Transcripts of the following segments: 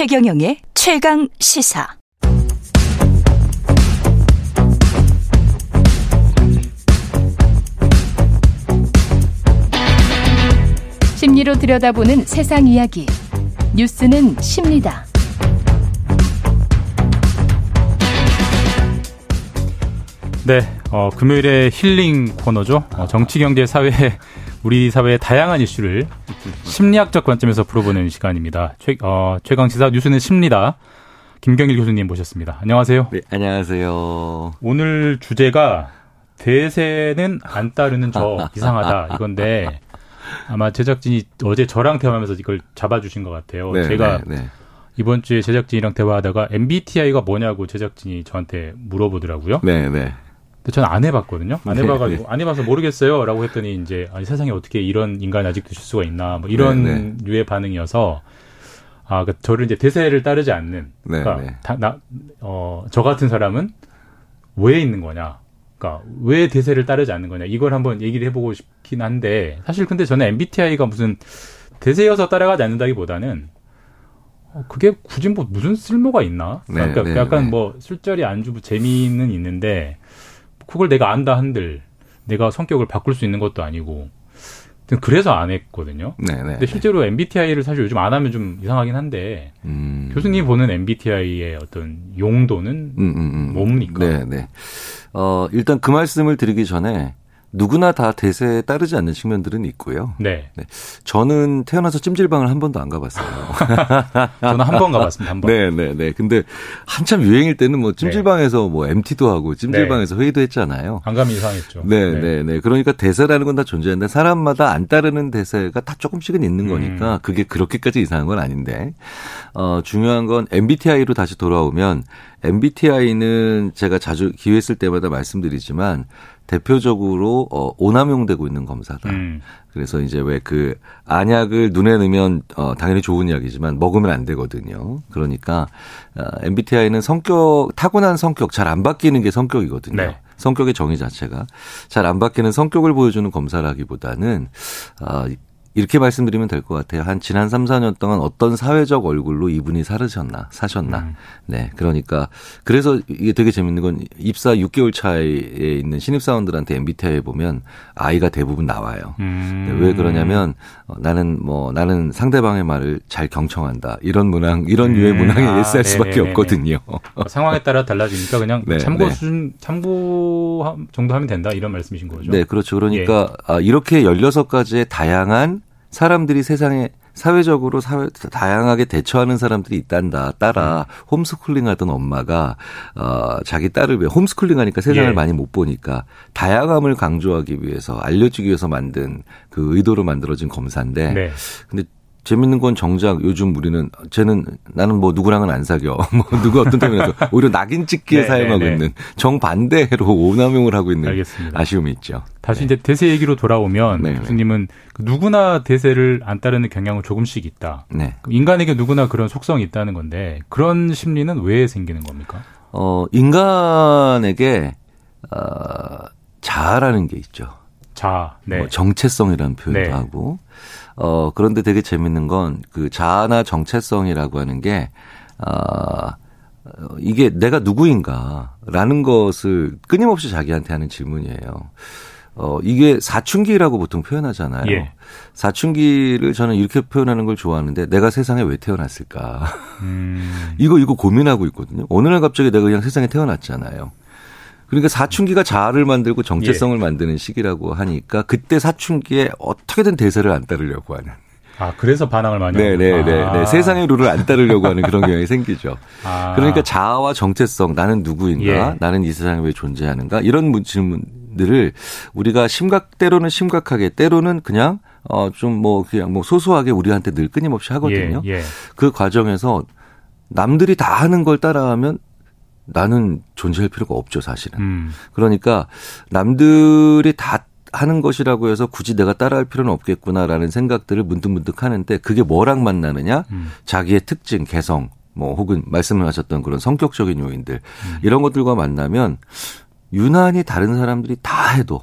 최경영의 최강 시사. 심리로 들여다보는 세상 이야기. 뉴스는 십니다. 네, 어, 금요일에 힐링 코너죠. 어, 정치, 경제, 사회, 우리 사회의 다양한 이슈를 심리학적 관점에서 풀어보는 시간입니다. 최, 어, 최강 시사 뉴스는 십니다. 김경일 교수님 모셨습니다. 안녕하세요. 네, 안녕하세요. 오늘 주제가 대세는 안 따르는 저 이상하다 이건데 아마 제작진이 어제 저랑 대화하면서 이걸 잡아주신 것 같아요. 네, 제가 네, 네. 이번 주에 제작진이랑 대화하다가 MBTI가 뭐냐고 제작진이 저한테 물어보더라고요. 네, 네. 근데 저는 안 해봤거든요. 안 네, 해봐가지고 네. 안 해봐서 모르겠어요라고 했더니 이제 아니 세상에 어떻게 이런 인간이 아직도 있을 수가 있나 뭐 이런 네, 네. 류의 반응이어서 아그 저를 이제 대세를 따르지 않는 네, 그러니까 네. 다, 나, 어, 저 같은 사람은 왜 있는 거냐. 그러니까 왜 대세를 따르지 않는 거냐. 이걸 한번 얘기를 해보고 싶긴 한데 사실 근데 저는 MBTI가 무슨 대세여서 따라가지 않는다기 보다는 어, 그게 굳이 뭐 무슨 쓸모가 있나? 네, 그러니까 네, 약간 네. 뭐 술자리 안주 재미는 있는데 그걸 내가 안다 한들 내가 성격을 바꿀 수 있는 것도 아니고 그래서 안 했거든요. 네, 네. 근데 실제로 MBTI를 사실 요즘 안 하면 좀 이상하긴 한데 음. 교수님이 보는 MBTI의 어떤 용도는 음, 음, 음. 뭡니까? 네, 네. 어, 일단 그 말씀을 드리기 전에 누구나 다 대세에 따르지 않는 측면들은 있고요. 네. 저는 태어나서 찜질방을 한 번도 안 가봤어요. 저는 한 번 가봤습니다. 한 번. 네, 네, 네. 근데 한참 유행일 때는 뭐 찜질방에서 뭐 MT도 하고 찜질방에서 회의도 했잖아요. 안 가면 이상했죠. 네, 네, 네. 그러니까 대세라는 건 다 존재하는데 사람마다 안 따르는 대세가 다 조금씩은 있는 음. 거니까 그게 그렇게까지 이상한 건 아닌데 어 중요한 건 MBTI로 다시 돌아오면 MBTI는 제가 자주 기회 있을 때마다 말씀드리지만 대표적으로 어 오남용되고 있는 검사다. 음. 그래서 이제 왜 그 안약을 눈에 넣으면 어 당연히 좋은 이야기지만 먹으면 안 되거든요. 그러니까 어, MBTI는 성격 타고난 성격 잘 안 바뀌는 게 성격이거든요. 네. 성격의 정의 자체가 잘 안 바뀌는 성격을 보여주는 검사라기보다는 어 이렇게 말씀드리면 될 것 같아요. 한 지난 3, 4년 동안 어떤 사회적 얼굴로 이분이 살으셨나, 사셨나. 음. 네. 그러니까 그래서 이게 되게 재밌는 건 입사 6개월 차에 있는 신입사원들한테 MBTI 보면 아이가 대부분 나와요. 음. 네, 왜 그러냐면 어, 나는 뭐 나는 상대방의 말을 잘 경청한다. 이런 문항, 이런 류의 음. 문항에 아, 예스할 수밖에 네네네네. 없거든요. 어, 상황에 따라 달라지니까 그냥 네, 참고 네. 수준 참고 함- 정도 하면 된다 이런 말씀이신 거죠. 네, 그렇죠. 예. 그러니까 아, 이렇게 16가지의 다양한 사람들이 세상에 사회적으로 사회, 다양하게 대처하는 사람들이 있단다. 따라 음. 홈스쿨링 하던 엄마가 어, 자기 딸을 위해 홈스쿨링 하니까 세상을 예. 많이 못 보니까 다양함을 강조하기 위해서 알려주기 위해서 만든 그 의도로 만들어진 검사인데 네. 근데 재밌는 건 정작 요즘 우리는 쟤는 나는 뭐 누구랑은 안 사겨 뭐 누구 어떤 때문에서 오히려 낙인 찍기에 네, 사용하고 네, 네. 있는 정반대로 오남용을 하고 있는 알겠습니다. 아쉬움이 있죠. 다시 이제 대세 얘기로 돌아오면 네, 네. 교수님은 그 누구나 대세를 안 따르는 경향은 조금씩 있다. 네. 인간에게 누구나 그런 속성이 있다는 건데 그런 심리는 왜 생기는 겁니까? 어, 인간에게, 어, 자아라는 게 있죠. 자, 네. 뭐 정체성이라는 표현도 네. 하고, 어, 그런데 되게 재밌는 건 그 자아나 정체성이라고 하는 게, 아, 어, 이게 내가 누구인가라는 것을 끊임없이 자기한테 하는 질문이에요. 어, 이게 사춘기라고 보통 표현하잖아요. 예. 사춘기를 저는 이렇게 표현하는 걸 좋아하는데 내가 세상에 왜 태어났을까? 음, 이거 이거 고민하고 있거든요. 어느 날 갑자기 내가 그냥 세상에 태어났잖아요. 그러니까 사춘기가 자아를 만들고 정체성을 예. 만드는 시기라고 하니까 그때 사춘기에 어떻게든 대세를 안 따르려고 하는. 아 그래서 반항을 많이 네네네. 하는구나. 네. 세상의 룰을 안 따르려고 하는 그런 경향이 생기죠. 아. 그러니까 자아와 정체성, 나는 누구인가, 예. 나는 이 세상에 왜 존재하는가 이런 문- 질문들을 우리가 심각 때로는 심각하게 때로는 그냥 어 좀 뭐 그냥 뭐 소소하게 우리한테 늘 끊임없이 하거든요. 예, 예. 그 과정에서 남들이 다 하는 걸 따라하면 나는 존재할 필요가 없죠, 사실은. 음, 그러니까 남들이 다 하는 것이라고 해서 굳이 내가 따라할 필요는 없겠구나라는 생각들을 문득문득 하는데 그게 뭐랑 만나느냐? 음. 자기의 특징, 개성, 뭐 혹은 말씀을 하셨던 그런 성격적인 요인들 음. 이런 것들과 만나면 유난히 다른 사람들이 다 해도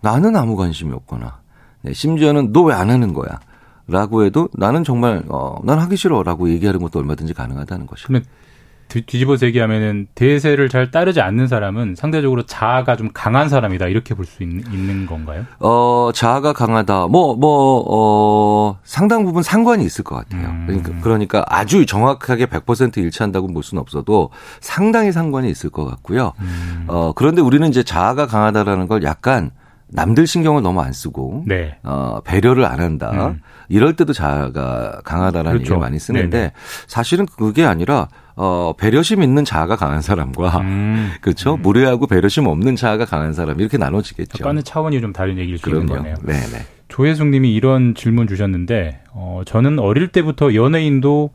나는 아무 관심이 없거나 네, 심지어는 너 왜 안 하는 거야? 라고 해도 나는 정말 어, 난 하기 싫어라고 얘기하는 것도 얼마든지 가능하다는 것이죠. 뒤- 뒤집어서 얘기하면은 대세를 잘 따르지 않는 사람은 상대적으로 자아가 좀 강한 사람이다 이렇게 볼 수 있는 건가요? 어, 자아가 강하다. 뭐, 뭐, 어, 상당 부분 상관이 있을 것 같아요. 음. 그러니까, 그러니까 아주 정확하게 100% 일치한다고 볼 수는 없어도 상당히 상관이 있을 것 같고요. 음. 어, 그런데 우리는 이제 자아가 강하다라는 걸 약간 남들 신경을 너무 안 쓰고 네. 어, 배려를 안 한다. 음. 이럴 때도 자아가 강하다라는 그렇죠. 얘기를 많이 쓰는데 네네. 사실은 그게 아니라 어, 배려심 있는 자아가 강한 사람과 음. 그렇죠. 무례하고 배려심 없는 자아가 강한 사람 이렇게 나눠지겠죠. 약간은 차원이 좀 다른 얘기일 수 있는. 거네요. 네, 네. 조혜숙 님이 이런 질문 주셨는데, 어, 저는 어릴 때부터 연예인도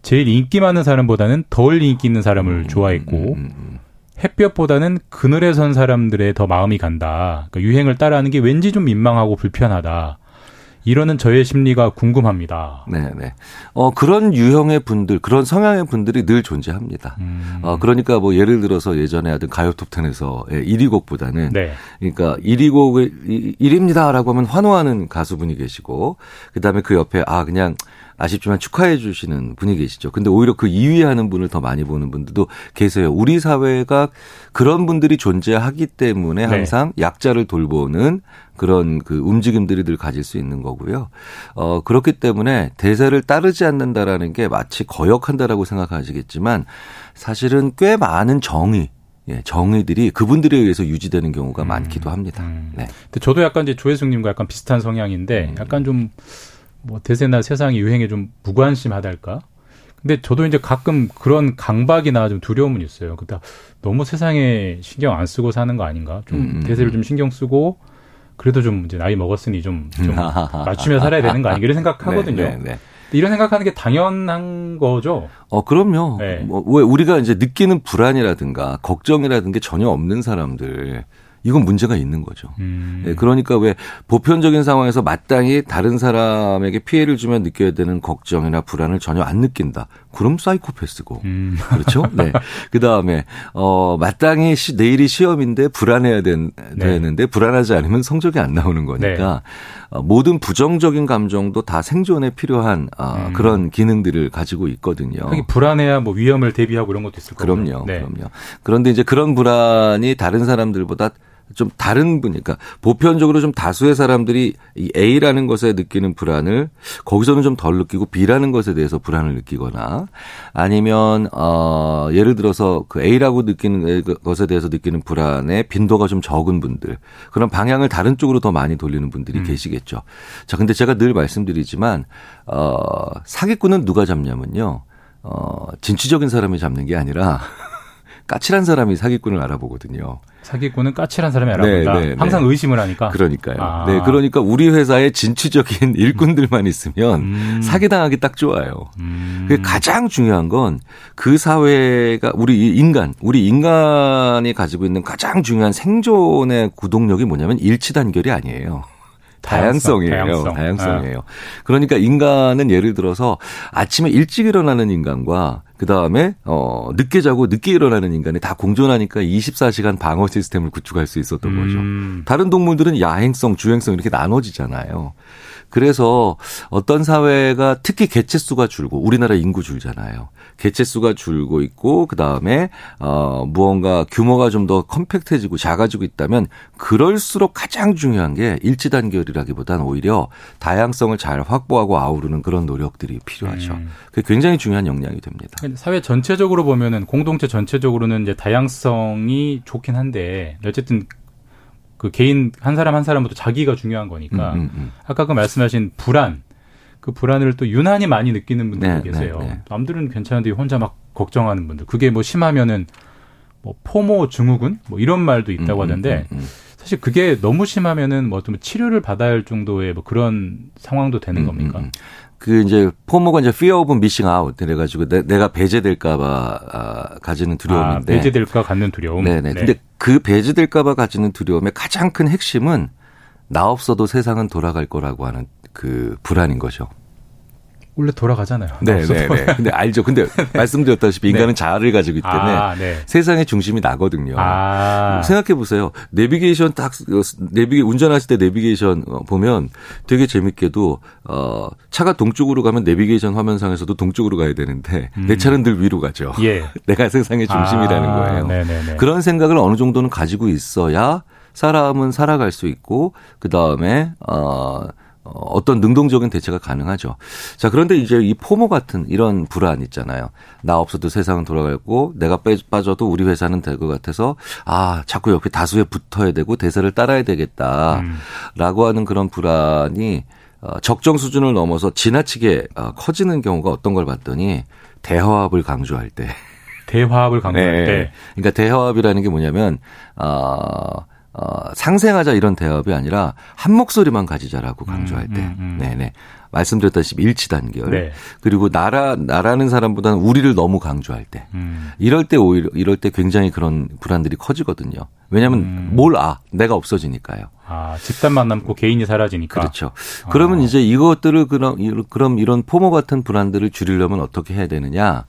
제일 인기 많은 사람보다는 덜 인기 있는 사람을 좋아했고, 음, 음. 햇볕보다는 그늘에 선 사람들의 더 마음이 간다. 그러니까 유행을 따라하는 게 왠지 좀 민망하고 불편하다. 이러는 저의 심리가 궁금합니다. 네, 네. 어, 그런 유형의 분들, 그런 성향의 분들이 늘 존재합니다. 음, 어, 그러니까 뭐 예를 들어서 예전에 하던 가요 톱텐에서 1위 곡보다는 네. 그러니까 1위 곡을 1위입니다라고 하면 환호하는 가수분이 계시고 그다음에 그 옆에 아 그냥 아쉽지만 축하해 주시는 분이 계시죠. 근데 오히려 그 2위 하는 분을 더 많이 보는 분들도 계세요. 우리 사회가 그런 분들이 존재하기 때문에 네. 항상 약자를 돌보는 그런 그 움직임들이 늘 가질 수 있는 거고요. 어, 그렇기 때문에 대세를 따르지 않는다라는 게 마치 거역한다라고 생각하시겠지만 사실은 꽤 많은 정의 예, 정의들이 그분들에 의해서 유지되는 경우가 많기도 합니다. 음. 네. 근데 저도 약간 이제 조혜숙님과 약간 비슷한 성향인데, 음. 약간 좀, 뭐, 대세나 세상의 유행에 좀 무관심하달까? 근데 저도 이제 가끔 그런 강박이나 좀 두려움은 있어요. 그다 너무 세상에 신경 안 쓰고 사는 거 아닌가? 좀 음, 음, 대세를 좀 신경 쓰고, 그래도 좀 이제 나이 먹었으니 좀, 좀 맞추며 살아야 되는 거 아닌가? 이런 생각하거든요. 네, 네, 네. 이런 생각하는 게 당연한 거죠. 어, 그럼요. 네. 뭐, 왜 우리가 이제 느끼는 불안이라든가 걱정이라든가 게 전혀 없는 사람들, 이건 문제가 있는 거죠. 음. 예, 그러니까 왜 보편적인 상황에서 마땅히 다른 사람에게 피해를 주면 느껴야 되는 걱정이나 불안을 전혀 안 느낀다. 그럼 사이코패스고. 음. 그렇죠? 네. 그 다음에, 어, 마땅히 시, 내일이 시험인데 불안해야 된, 네. 되는데 불안하지 않으면 성적이 안 나오는 거니까 어, 모든 부정적인 감정도 다 생존에 필요한 어, 음. 그런 기능들을 가지고 있거든요. 불안해야 뭐 위험을 대비하고 이런 것도 있을 거고. 그럼요. 네. 그럼요. 그런데 이제 그런 불안이 다른 사람들보다 좀 다른 분이니까 보편적으로 좀 다수의 사람들이 이 A라는 것에 느끼는 불안을 거기서는 좀 덜 느끼고 B라는 것에 대해서 불안을 느끼거나 아니면 어 예를 들어서 그 A라고 느끼는 것에 대해서 느끼는 불안의 빈도가 좀 적은 분들 그런 방향을 다른 쪽으로 더 많이 돌리는 분들이 음. 계시겠죠. 자, 근데 제가 늘 말씀드리지만 어 사기꾼은 누가 잡냐면요. 어 진취적인 사람이 잡는 게 아니라 까칠한 사람이 사기꾼을 알아보거든요. 사기꾼은 까칠한 사람이 알아본다. 네, 네, 항상 네. 의심을 하니까. 그러니까요. 아. 네, 그러니까 우리 회사에 진취적인 일꾼들만 있으면 음. 사기당하기 딱 좋아요. 음. 그 가장 중요한 건 그 사회가 우리 이 인간, 우리 인간이 가지고 있는 가장 중요한 생존의 구동력이 뭐냐면 일치 단결이 아니에요. 다양성, 다양성이에요. 다양성. 아. 다양성이에요. 그러니까 인간은 예를 들어서 아침에 일찍 일어나는 인간과 그 다음에 어 늦게 자고 늦게 일어나는 인간이 다 공존하니까 24시간 방어 시스템을 구축할 수 있었던 거죠. 음. 다른 동물들은 야행성, 주행성 이렇게 나눠지잖아요. 그래서 어떤 사회가 특히 개체 수가 줄고 우리나라 인구 줄잖아요. 개체 수가 줄고 있고 그 다음에 어 무언가 규모가 좀 더 컴팩트해지고 작아지고 있다면 그럴수록 가장 중요한 게 일치 단결이라기보다는 오히려 다양성을 잘 확보하고 아우르는 그런 노력들이 필요하죠. 음. 그게 굉장히 중요한 역량이 됩니다. 사회 전체적으로 보면은 공동체 전체적으로는 이제 다양성이 좋긴 한데 어쨌든 그 개인 한 사람 한 사람부터 자기가 중요한 거니까 음, 음, 음. 아까 그 말씀하신 불안 그 불안을 또 유난히 많이 느끼는 분들이 네, 계세요. 네, 네. 남들은 괜찮은데 혼자 막 걱정하는 분들. 그게 뭐 심하면은 뭐 포모 증후군 뭐 이런 말도 있다고 음, 음, 하던데 음, 음. 사실 그게 너무 심하면은 뭐 어떤 치료를 받아야 할 정도의 뭐 그런 상황도 되는 음, 겁니까? 그 이제 포모가 이제 fear of missing out 그래가지고 내, 내가 배제될까봐 아, 가지는 아, 두려움인데. 배제될까 갖는 두려움. 네네. 근데 그 배제될까봐 가지는 두려움의 가장 큰 핵심은 나 없어도 세상은 돌아갈 거라고 하는 그 불안인 거죠. 원래 돌아가잖아요. 네, 네, 네. 근데 알죠. 근데 말씀드렸다시피 인간은 자아를 가지고 있기 때문에 아, 네. 세상의 중심이 나거든요. 아. 생각해 보세요. 내비게이션 딱 내비 운전하실 때 내비게이션 어, 보면 되게 재밌게도 어 차가 동쪽으로 가면 내비게이션 화면상에서도 동쪽으로 가야 되는데 내 차는 늘 위로 가죠. 예. 내가 세상의 중심이라는 아, 거예요. 네네네. 그런 생각을 어느 정도는 가지고 있어야 사람은 살아갈 수 있고 그 다음에 어. 어, 어떤 능동적인 대처가 가능하죠. 자, 그런데 이제 이 포모 같은 이런 불안 있잖아요. 나 없어도 세상은 돌아가고 내가 빼, 빠져도 우리 회사는 될 것 같아서 아, 자꾸 옆에 다수에 붙어야 되고 대세를 따라야 되겠다. 음. 라고 하는 그런 불안이 어, 적정 수준을 넘어서 지나치게 어, 커지는 경우가 어떤 걸 봤더니 대화합을 강조할 때. 대화합을 강조할 네. 때. 그러니까 대화합이라는 게 뭐냐면 어, 어, 상생하자 이런 대화합이 아니라 한 목소리만 가지자라고 강조할 음, 때. 음, 음. 네네. 말씀드렸다시피 일치 단결. 네. 그리고 나라 나라는 사람보다는 우리를 너무 강조할 때. 음. 이럴 때 오히려 이럴 때 굉장히 그런 불안들이 커지거든요. 왜냐하면 음. 뭘 아, 내가 없어지니까요. 아, 집단만 남고 개인이 사라지니까. 그렇죠. 그러면 아. 이제 이것들을 그럼 이- 그럼 이런 포모 같은 불안들을 줄이려면 어떻게 해야 되느냐?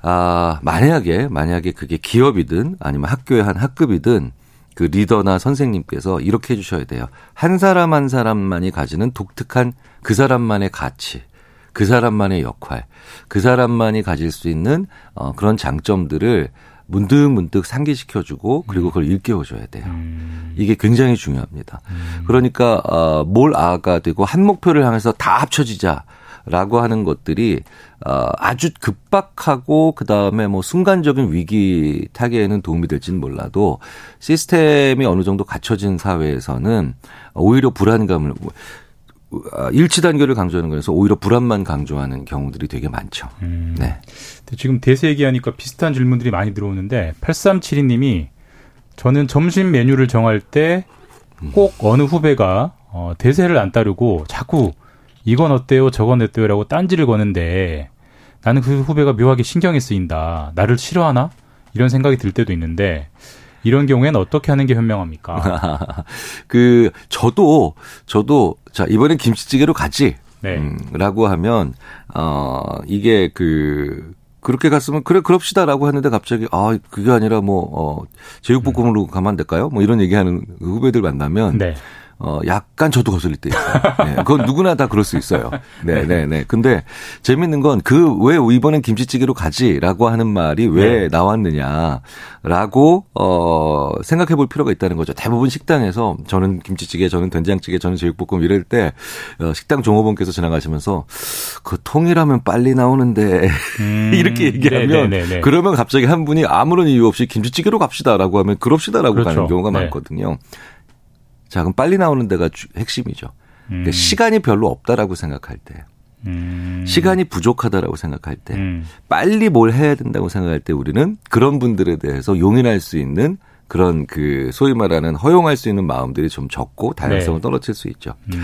아, 만약에 만약에 그게 기업이든 아니면 학교의 한 학급이든 그 리더나 선생님께서 이렇게 해 주셔야 돼요. 한 사람 한 사람만이 가지는 독특한 그 사람만의 가치, 그 사람만의 역할, 그 사람만이 가질 수 있는 어 그런 장점들을 문득문득 상기시켜주고 그리고 그걸 일깨워줘야 돼요. 음. 이게 굉장히 중요합니다. 그러니까 어, 뭘 아가 되고 한 목표를 향해서 다 합쳐지자 라고 하는 것들이 어, 아주 급박하고 그 다음에 뭐 순간적인 위기 타개에는 도움이 될지는 몰라도 시스템이 어느 정도 갖춰진 사회에서는 오히려 불안감을 아, 일치 단결을 강조하는 거에서 오히려 불안만 강조하는 경우들이 되게 많죠. 음. 네. 지금 대세 얘기하니까 비슷한 질문들이 많이 들어오는데 8372님이 저는 점심 메뉴를 정할 때 꼭 어느 후배가 어, 대세를 안 따르고 자꾸 이건 어때요 저건 어때요라고 딴지를 거는데 나는 그 후배가 묘하게 신경이 쓰인다 나를 싫어하나 이런 생각이 들 때도 있는데 이런 경우에는 어떻게 하는 게 현명합니까? 그 저도 저도 자 이번엔 김치찌개로 가지. 네. 음, 라고 하면 어 이게 그 그렇게 갔으면 그래 그럽시다라고 했는데 갑자기 아 그게 아니라 뭐 어 제육볶음으로 가면 안 될까요? 뭐 이런 얘기하는 후배들 만나면 네. 어, 약간 저도 거슬릴 때 있어요. 네, 그건 누구나 다 그럴 수 있어요. 네, 네, 네. 근데 재밌는 건 그 왜 이번엔 김치찌개로 가지라고 하는 말이 왜 네. 나왔느냐라고 어, 생각해 볼 필요가 있다는 거죠. 대부분 식당에서 저는 김치찌개, 저는 된장찌개, 저는 제육볶음 이럴 때 어, 식당 종업원께서 지나가시면서 그 통이라면 빨리 나오는데 음, 이렇게 얘기하면 네, 네, 네, 네. 그러면 갑자기 한 분이 아무런 이유 없이 김치찌개로 갑시다라고 하면 그럽시다라고 그렇죠. 가는 경우가 네. 많거든요. 자, 그럼 빨리 나오는 데가 주- 핵심이죠. 그러니까 음, 시간이 별로 없다라고 생각할 때, 음, 시간이 부족하다라고 생각할 때, 음, 빨리 뭘 해야 된다고 생각할 때 우리는 그런 분들에 대해서 용인할 수 있는 그런 그 소위 말하는 허용할 수 있는 마음들이 좀 적고 다양성을 네. 떨어질 수 있죠. 음.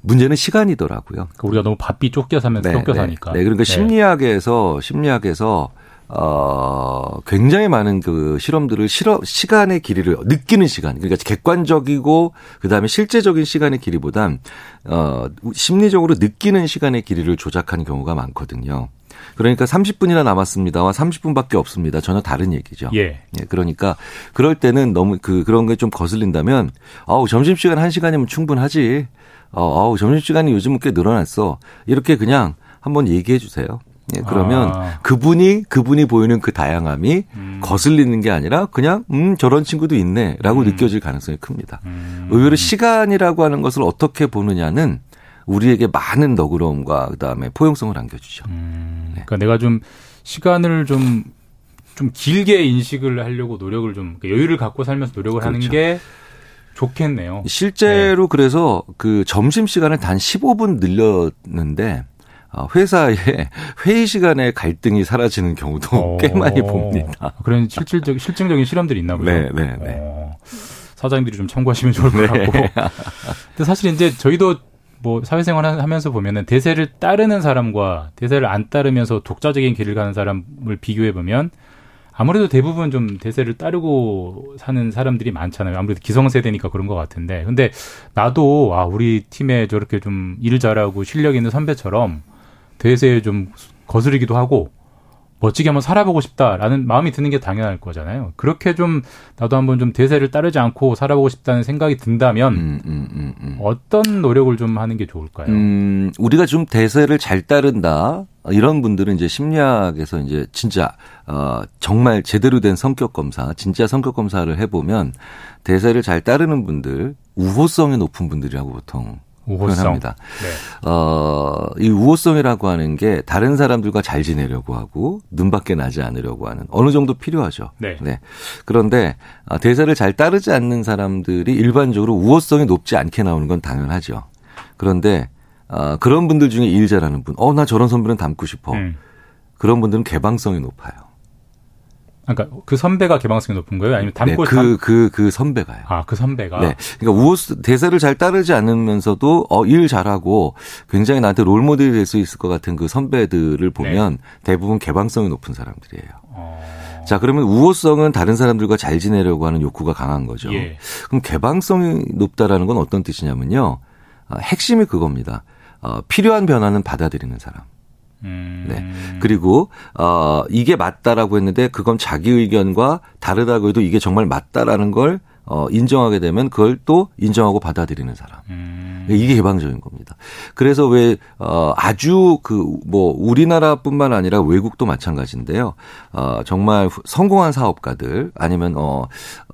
문제는 시간이더라고요. 그러니까 우리가 너무 바삐 쫓겨 사면서 쫓겨 사니까. 네, 그러니까 심리학에서 심리학에서 어 굉장히 많은 그 실험들을 실험 시간의 길이를 느끼는 시간 그러니까 객관적이고 그 다음에 실제적인 시간의 길이보단 어 심리적으로 느끼는 시간의 길이를 조작하는 경우가 많거든요. 그러니까 30분이나 남았습니다와 30분밖에 없습니다. 전혀 다른 얘기죠. 예. 예, 그러니까 그럴 때는 너무 그 그런 게 좀 거슬린다면 아우 점심시간 1시간이면 충분하지. 어, 아우 점심시간이 요즘은 꽤 늘어났어. 이렇게 그냥 한번 얘기해 주세요. 예, 그러면 아. 그분이 그분이 보이는 그 다양함이 음. 거슬리는 게 아니라 그냥 음 저런 친구도 있네라고 느껴질 가능성이 큽니다. 음. 의외로 시간이라고 하는 것을 어떻게 보느냐는 우리에게 많은 너그러움과 그다음에 포용성을 안겨주죠. 음, 네. 그러니까 내가 좀 시간을 좀, 좀 길게 인식을 하려고 노력을 좀, 그러니까 여유를 갖고 살면서 노력을 하는 그렇죠. 게 좋겠네요. 실제로 네. 그래서 그 점심 시간을 단 15분 늘렸는데 어, 회사에 회의 시간에 갈등이 사라지는 경우도 꽤 많이 어, 봅니다. 그런 실질적, 실증적인 실험들이 있나 보죠. 네, 네, 네. 어, 사장님들이 좀 참고하시면 좋을 것 네. 같고. 근데 사실 이제 저희도 뭐 사회생활 하면서 보면은 대세를 따르는 사람과 대세를 안 따르면서 독자적인 길을 가는 사람을 비교해 보면 아무래도 대부분 좀 대세를 따르고 사는 사람들이 많잖아요. 아무래도 기성세대니까 그런 것 같은데. 근데 나도 아 우리 팀에 저렇게 좀 일 잘하고 실력 있는 선배처럼 대세에 좀 거스르기도 하고 멋지게 한번 살아보고 싶다라는 마음이 드는 게 당연할 거잖아요. 그렇게 좀 나도 한번 좀 대세를 따르지 않고 살아보고 싶다는 생각이 든다면 음, 음, 음, 음. 어떤 노력을 좀 하는 게 좋을까요? 음, 우리가 좀 대세를 잘 따른다. 이런 분들은 이제 심리학에서 이제 진짜 어 정말 제대로 된 성격 검사, 진짜 성격 검사를 해 보면 대세를 잘 따르는 분들, 우호성이 높은 분들이라고 보통 우호성. 표현합니다. 네. 어, 이 우호성이라고 하는 게 다른 사람들과 잘 지내려고 하고 눈밖에 나지 않으려고 하는 어느 정도 필요하죠. 네. 그런데 아, 대사를 잘 따르지 않는 사람들이 일반적으로 우호성이 높지 않게 나오는 건 당연하죠. 그런데 아, 그런 분들 중에 일 잘하는 분, 어, 나 저런 선배는 닮고 싶어. 음. 그런 분들은 개방성이 높아요. 그러니까 그 선배가 개방 성이 높은 거예요? 아니면 네, 닮고 그, 그, 그 선배가요. 아, 그 선배가. 네. 그러니까 우호 대사를 잘 따르지 않으면서도 어, 일 잘하고 굉장히 나한테 롤 모델이 될 수 있을 것 같은 그 선배들을 보면 대부분 개방성이 높은 사람들이에요. 어, 자, 그러면 우호성은 다른 사람들과 잘 지내려고 하는 욕구가 강한 거죠. 예. 그럼 개방성이 높다라는 건 어떤 뜻이냐면요. 아, 핵심이 그겁니다. 어, 필요한 변화는 받아들이는 사람. 음. 네. 그리고 어 이게 맞다라고 했는데 그건 자기 의견과 다르다고 해도 이게 정말 맞다라는 걸 어, 인정하게 되면 그걸 또 인정하고 받아들이는 사람. 음. 이게 개방적인 겁니다. 그래서 왜, 어, 아주 그, 뭐, 우리나라뿐만 아니라 외국도 마찬가지인데요. 어, 정말 후- 성공한 사업가들 아니면, 어,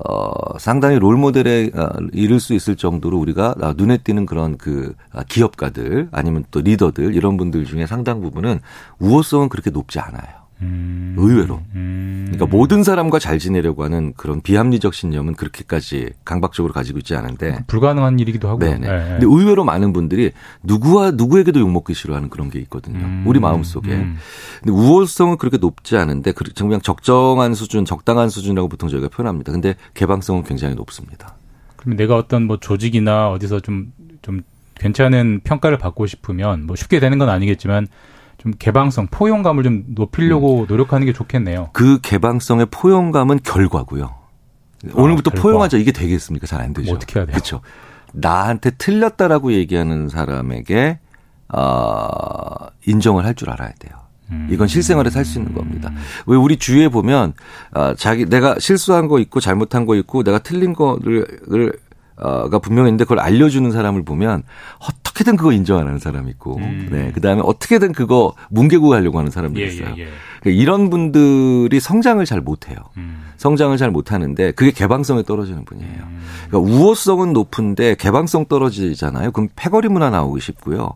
어, 상당히 롤 모델에 어, 이를 수 있을 정도로 우리가 아, 눈에 띄는 그런 그 아, 기업가들 아니면 또 리더들 이런 분들 중에 상당 부분은 우호성은 그렇게 높지 않아요. 음. 의외로. 음. 그러니까 모든 사람과 잘 지내려고 하는 그런 비합리적 신념은 그렇게까지 강박적으로 가지고 있지 않은데 불가능한 일이기도 하고요. 네네. 예, 예. 근데 의외로 많은 분들이 누구와 누구에게도 욕 먹기 싫어하는 그런 게 있거든요. 음. 우리 마음 속에. 음. 근데 우월성은 그렇게 높지 않은데 그- 그냥 적정한 수준, 적당한 수준이라고 보통 저희가 표현합니다. 근데 개방성은 굉장히 높습니다. 그러면 내가 어떤 뭐 조직이나 어디서 좀, 좀 괜찮은 평가를 받고 싶으면 뭐 쉽게 되는 건 아니겠지만 좀 개방성, 포용감을 좀 높이려고 음. 노력하는 게 좋겠네요. 그 개방성의 포용감은 결과고요. 오늘부터 결과. 포용하자 이게 되겠습니까? 잘 안 되죠. 뭐 어떻게 해야 돼요? 그렇죠. 나한테 틀렸다라고 얘기하는 사람에게 어, 인정을 할 줄 알아야 돼요. 음. 이건 실생활에서 할 수 있는 겁니다. 왜 우리 주위에 보면 어, 자기 내가 실수한 거 있고 잘못한 거 있고 내가 틀린 거를 을, 어가 분명히 있는데 그걸 알려주는 사람을 보면 어떻게든 그거 인정 안 하는 사람이 있고, 음. 네 그 다음에 어떻게든 그거 뭉개고 하려고 하는 사람도 예, 있어요. 예, 예. 그러니까 이런 분들이 성장을 잘 못해요. 음. 성장을 잘 못하는데 그게 개방성에 떨어지는 분이에요. 음. 그러니까 우호성은 높은데 개방성 떨어지잖아요. 그럼 패거리 문화 나오기 쉽고요.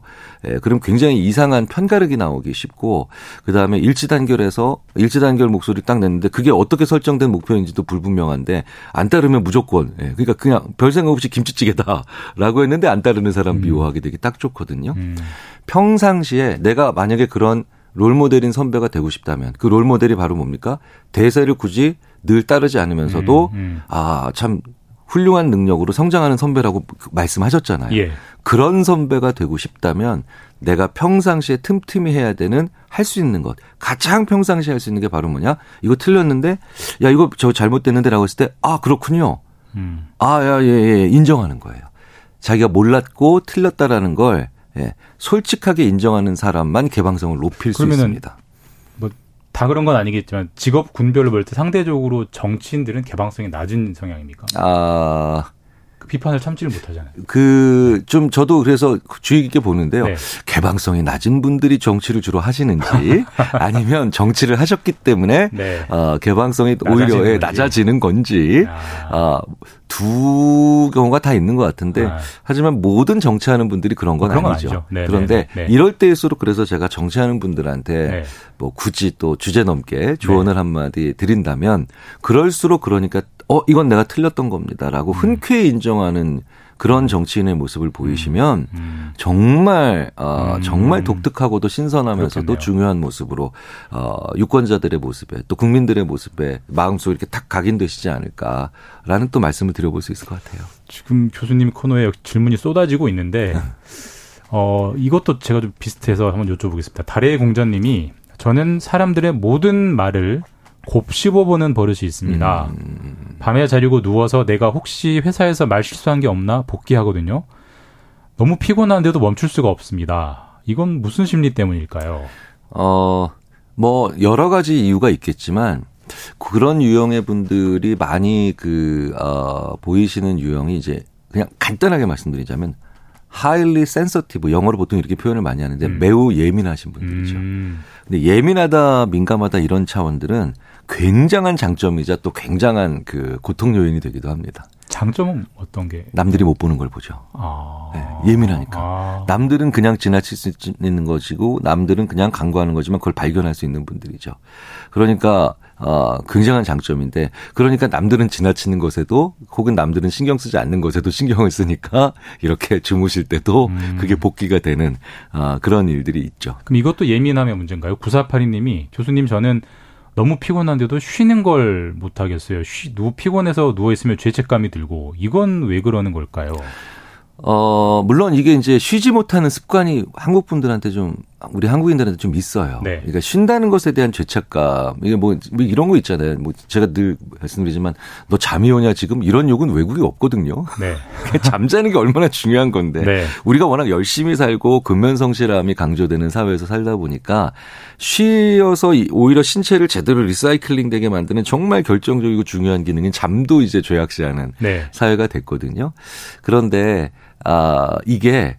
예, 그럼 굉장히 이상한 편가르기 나오기 쉽고 그다음에 일치단결해서 일치단결 목소리 딱 냈는데 그게 어떻게 설정된 목표인지도 불분명한데 안 따르면 무조건 예, 그러니까 그냥 별 생각 없이 김치찌개다라고 했는데 안 따르는 사람 미워하게 되기 딱 좋거든요. 음. 평상시에 내가 만약에 그런 롤모델인 선배가 되고 싶다면 그 롤모델이 바로 뭡니까? 대세를 굳이 늘 따르지 않으면서도 음, 음. 아, 참 훌륭한 능력으로 성장하는 선배라고 말씀하셨잖아요. 예. 그런 선배가 되고 싶다면 내가 평상시에 틈틈이 해야 되는 할 수 있는 것. 가장 평상시에 할 수 있는 게 바로 뭐냐? 이거 틀렸는데 야, 이거 저 잘못됐는데라고 했을 때 아, 그렇군요. 음. 아, 야, 예, 예, 인정하는 거예요. 자기가 몰랐고 틀렸다라는 걸 예, 솔직하게 인정하는 사람만 개방성을 높일 수 있습니다. 다 그런 건 아니겠지만 직업 군별로 볼 때 상대적으로 정치인들은 개방성이 낮은 성향입니까? 아, 그 비판을 참지를 못하잖아요. 그, 좀 저도 그래서 주의 깊게 보는데요. 네. 개방성이 낮은 분들이 정치를 주로 하시는지 아니면 정치를 하셨기 때문에 네. 어, 개방성이 오히려 낮아지는 예, 건지. 낮아지는 건지 아. 아, 두 경우가 다 있는 것 같은데 아. 하지만 모든 정치하는 분들이 그런 건 그런 건 아니죠. 아니죠. 네, 그런데 네, 네. 이럴 때일수록 그래서 제가 정치하는 분들한테 네. 뭐 굳이 또 주제 넘게 조언을 한마디 드린다면 그럴수록 그러니까 어 이건 내가 틀렸던 겁니다라고 흔쾌히 인정하는 그런 정치인의 모습을 보이시면 음. 정말 어 음. 정말 독특하고도 신선하면서도 그렇겠네요. 중요한 모습으로 어 유권자들의 모습에 또 국민들의 모습에 마음속 이렇게 탁 각인되시지 않을까라는 또 말씀을 드려볼 수 있을 것 같아요. 지금 교수님 코너에 질문이 쏟아지고 있는데 어 이것도 제가 좀 비슷해서 한번 여쭤보겠습니다. 달의 공자님이 저는 사람들의 모든 말을 곱씹어보는 버릇이 있습니다. 음. 밤에 자려고 누워서 내가 혹시 회사에서 말 실수한 게 없나 복귀하거든요. 너무 피곤한데도 멈출 수가 없습니다. 이건 무슨 심리 때문일까요? 어, 뭐 여러 가지 이유가 있겠지만 그런 유형의 분들이 많이 그 어, 보이시는 유형이 이제 그냥 간단하게 말씀드리자면 highly sensitive 영어로 보통 이렇게 표현을 많이 하는데 음. 매우 예민하신 분들이죠. 음, 근데 예민하다 민감하다 이런 차원들은 굉장한 장점이자 또 굉장한 그 고통 요인이 되기도 합니다. 장점은 어떤 게? 남들이 못 보는 걸 보죠. 아, 네, 예민하니까. 아, 남들은 그냥 지나칠 수 있는 것이고 남들은 그냥 간과하는 거지만 그걸 발견할 수 있는 분들이죠. 그러니까 어, 굉장한 장점인데 그러니까 남들은 지나치는 것에도 혹은 남들은 신경 쓰지 않는 것에도 신경을 쓰니까 이렇게 주무실 때도 음. 그게 복귀가 되는 어, 그런 일들이 있죠. 그럼 이것도 예민함의 문제인가요? 9482님이 교수님 저는 너무 피곤한데도 쉬는 걸 못 하겠어요. 쉬, 누, 피곤해서 누워 있으면 죄책감이 들고 이건 왜 그러는 걸까요? 어, 물론 이게 이제 쉬지 못하는 습관이 한국 분들한테 좀, 우리 한국인들한테 좀 있어요. 네. 그러니까 쉰다는 것에 대한 죄책감. 이게 뭐, 뭐 이런 거 있잖아요. 뭐 제가 늘 말씀드리지만 너 잠이 오냐 지금 이런 욕은 외국에 없거든요. 네. 잠자는 게 얼마나 중요한 건데. 네. 우리가 워낙 열심히 살고 근면성실함이 강조되는 사회에서 살다 보니까 쉬어서 이- 오히려 신체를 제대로 리사이클링 되게 만드는 정말 결정적이고 중요한 기능인 잠도 이제 죄악시하는 네. 사회가 됐거든요. 그런데 아 이게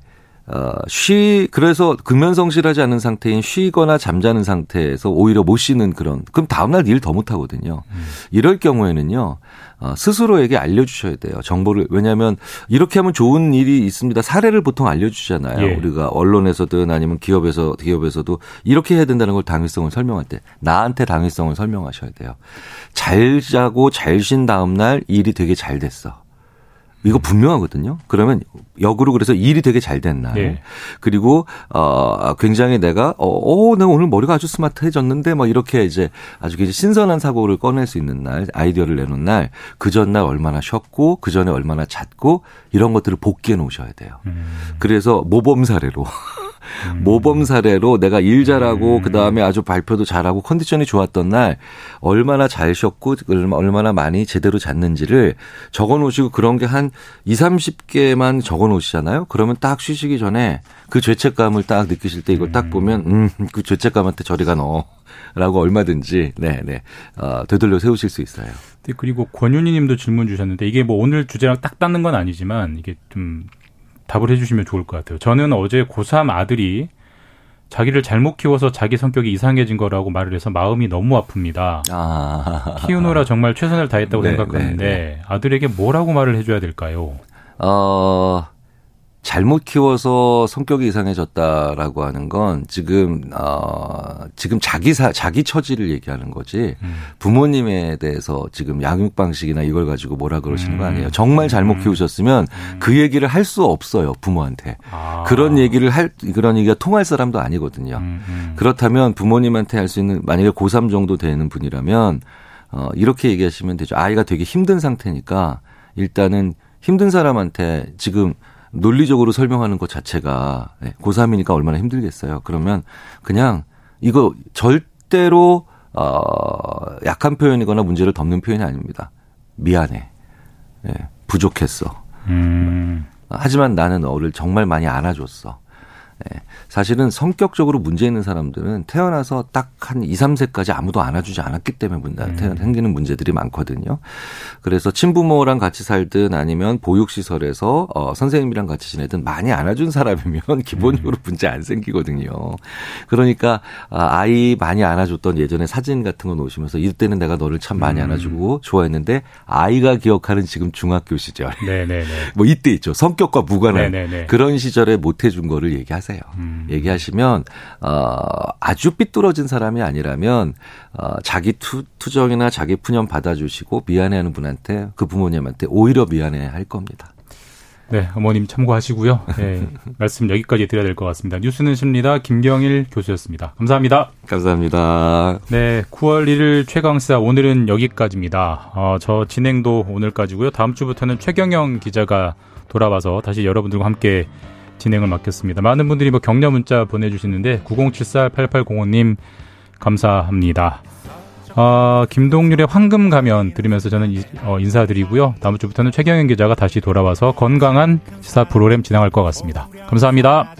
어, 쉬, 그래서 근면성실하지 않은 상태인 쉬거나 잠자는 상태에서 오히려 못 쉬는 그런, 그럼 다음날 일 더 못하거든요. 이럴 경우에는요, 어, 스스로에게 알려주셔야 돼요. 정보를. 왜냐하면 이렇게 하면 좋은 일이 있습니다. 사례를 보통 알려주잖아요. 예. 우리가 언론에서든 아니면 기업에서, 기업에서도 이렇게 해야 된다는 걸 당위성을 설명할 때, 나한테 당위성을 설명하셔야 돼요. 잘 자고 잘 쉰 다음날 일이 되게 잘 됐어. 이거 분명하거든요. 그러면 역으로 그래서 일이 되게 잘 된 날. 예. 그리고 어 굉장히 내가 어, 어 내가 오늘 머리가 아주 스마트해졌는데 뭐 이렇게 이제 아주 이제 신선한 사고를 꺼낼 수 있는 날, 아이디어를 내놓은 날, 그 전날 얼마나 쉬었고 그 전에 얼마나 잤고 이런 것들을 복기해 놓으셔야 돼요. 음. 그래서 모범 사례로 모범 사례로 내가 일 잘하고 음. 그 다음에 아주 발표도 잘하고 컨디션이 좋았던 날 얼마나 잘 쉬었고 얼마- 얼마나 많이 제대로 잤는지를 적어 놓으시고 그런 게 한 2, 30개만 적어 놓으시잖아요. 그러면 딱 쉬시기 전에 그 죄책감을 딱 느끼실 때 이걸 딱 보면 음, 그 죄책감한테 저리가 넣어. 라고 얼마든지 네, 네. 어, 되돌려 세우실 수 있어요. 네, 그리고 권윤희 님도 질문 주셨는데 이게 뭐 오늘 주제랑 딱 닿는 건 아니지만 이게 좀 답을 해주시면 좋을 것 같아요. 저는 어제 고3 아들이 자기를 잘못 키워서 자기 성격이 이상해진 거라고 말을 해서 마음이 너무 아픕니다. 아. 키우느라 정말 최선을 다했다고 네, 생각하는데 네, 아들에게 뭐라고 말을 해줘야 될까요? 어, 잘못 키워서 성격이 이상해졌다라고 하는 건 지금 어 지금 자기 사 자기 처지를 얘기하는 거지 음. 부모님에 대해서 지금 양육 방식이나 이걸 가지고 뭐라 그러시는 거 음. 아니에요. 정말 잘못 음. 키우셨으면 그 얘기를 할 수 없어요 부모한테 아. 그런 얘기를 할 그런 얘기가 통할 사람도 아니거든요. 음, 음. 그렇다면 부모님한테 할 수 있는 만약에 고3 정도 되는 분이라면 어 이렇게 얘기하시면 되죠. 아이가 되게 힘든 상태니까 일단은 힘든 사람한테 지금 논리적으로 설명하는 것 자체가 네, 고3이니까 얼마나 힘들겠어요. 그러면 그냥 이거 절대로 어 약한 표현이거나 문제를 덮는 표현이 아닙니다. 미안해. 예, 부족했어. 음. 하지만 나는 너를 정말 많이 안아줬어. 예, 사실은 성격적으로 문제 있는 사람들은 태어나서 딱 한 2, 3세까지 아무도 안아주지 않았기 때문에 문제, 음. 생기는 문제들이 많거든요. 그래서 친부모랑 같이 살든 아니면 보육시설에서 어, 선생님이랑 같이 지내든 많이 안아준 사람이면 기본적으로 음. 문제 안 생기거든요. 그러니까 아, 아이 많이 안아줬던 예전에 사진 같은 거 놓으시면서 이때는 내가 너를 참 많이 음. 안아주고 좋아했는데 아이가 기억하는 지금 중학교 시절 네네네. 뭐 이때 있죠. 성격과 무관한 네네네. 그런 시절에 못 해준 거를 얘기하세요. 음. 얘기하시면 어 아주 삐뚤어진 사람이 아니라면 어 자기 투, 투정이나 자기 푸념 받아주시고 미안해하는 분한테 그 부모님한테 오히려 미안해할 겁니다. 네, 어머님 참고하시고요. 네, 말씀 여기까지 드려야 될 것 같습니다. 뉴스는 심리다. 김경일 교수였습니다. 감사합니다. 감사합니다. 네, 9월 1일 최강시사 오늘은 여기까지입니다. 어, 저 진행도 오늘까지고요. 다음 주부터는 최경영 기자가 돌아와서 다시 여러분들과 함께 진행을 맡겠습니다. 많은 분들이 뭐 격려 문자 보내주시는데 9074-8805님 감사합니다. 어, 김동률의 황금 가면 들으면서 저는 이- 어, 인사드리고요. 다음 주부터는 최경영 기자가 다시 돌아와서 건강한 시사 프로그램 진행할 것 같습니다. 감사합니다.